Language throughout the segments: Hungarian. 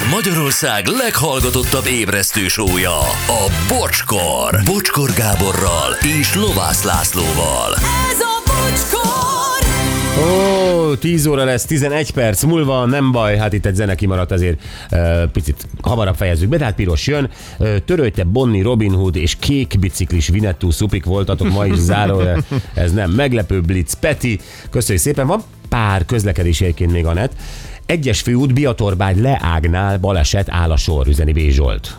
Ez Magyarország leghallgatottabb ébresztő sója, a Bocskor. Bocskor Gáborral és Lovász Lászlóval. Ez a bocskor! Ó, 10 óra lesz, 11 perc múlva, nem baj, hát itt egy zene kimaradt, azért uh, picit hamarabb fejezzük be, tehát piros jön. Uh, törölte Bonni, Robin Hood és kék biciklis Vinettú szupik voltatok ma is záró, ez nem meglepő, Blitz Peti. Köszönjük szépen, van pár közlekedési még a net. Egyes főút Biatorbágy leágnál baleset áll a sor, üzeni B. Zsolt.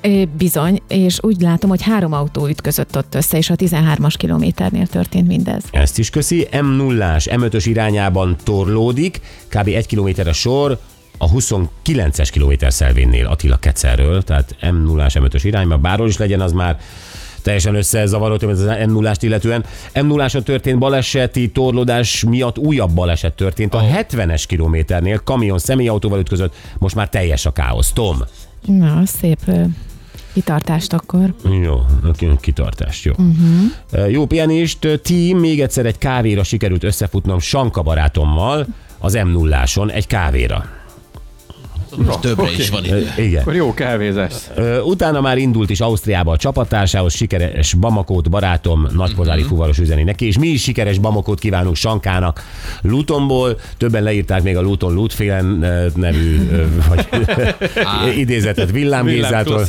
É, Bizony, és úgy látom, hogy három autó ütközött ott össze, és a 13-as kilométernél történt mindez. Ezt is köszi. M0-ás, M5-ös irányában torlódik, kb. egy kilométer a sor, a 29-es kilométer szelvénnél Attila Kecerről, tehát M0-ás, M5-ös irányba, bárhol is legyen, az már teljesen összezavarodott, mint az M0-ást illetően. M0-áson történt baleseti torlódás miatt újabb baleset történt. A 70-es kilométernél kamion személyautóval ütközött, most már teljes a káosz. Tom, Na, szép kitartást akkor. Jó, kitartást, jó. Uh-huh. Jó pihenést, team, még egyszer egy kávéra sikerült összefutnom Sanka barátommal az m 0 egy kávéra. Most többre is van idő. Igen. Akkor jó kávézás. Utána már indult is Ausztriába a csapattársához, sikeres Bamakót barátom, nagypozári fuvaros üzeni neki, és mi is sikeres Bamakót kívánunk Sankának Lutonból. Többen leírták még a Luton Lutfélen nevű vagy, idézetet Villám Villám Gézától.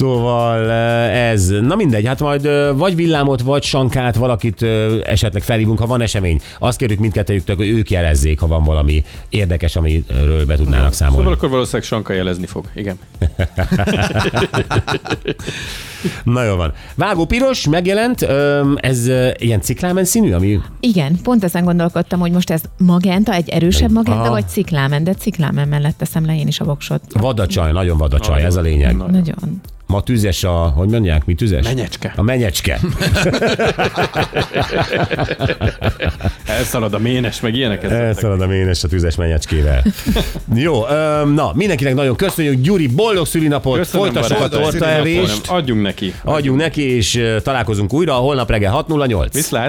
Szóval ez, na mindegy, hát majd vagy villámot, vagy sankát, valakit esetleg felhívunk, ha van esemény. Azt kérjük mindkettőjüktől, hogy ők jelezzék, ha van valami érdekes, amiről be tudnának Szóval számolni. akkor valószínűleg Sanka jelezni fog. Igen. Na jó van. Vágó piros megjelent, ez ilyen ciklámen színű, ami Igen, pont ezen gondolkodtam, hogy most ez magenta, egy erősebb magenta, Aha. vagy ciklámen, de ciklámen mellett teszem le én is a voksot. vadacsaj, nagyon vadacsaj, ez a lényeg. Na. Nagyon. Ma tüzes a, hogy mondják, mi tüzes? Menyecske. A menyecske. Elszalad a ménes, meg ilyeneket. Elszalad a ménes a tüzes menyecskével. Jó, na, mindenkinek nagyon köszönjük. Gyuri, boldog szülinapot, Köszönöm, folytassuk a tortaevést. Adjunk neki. Adjunk neki, és találkozunk újra holnap reggel 6.08. Viszlát.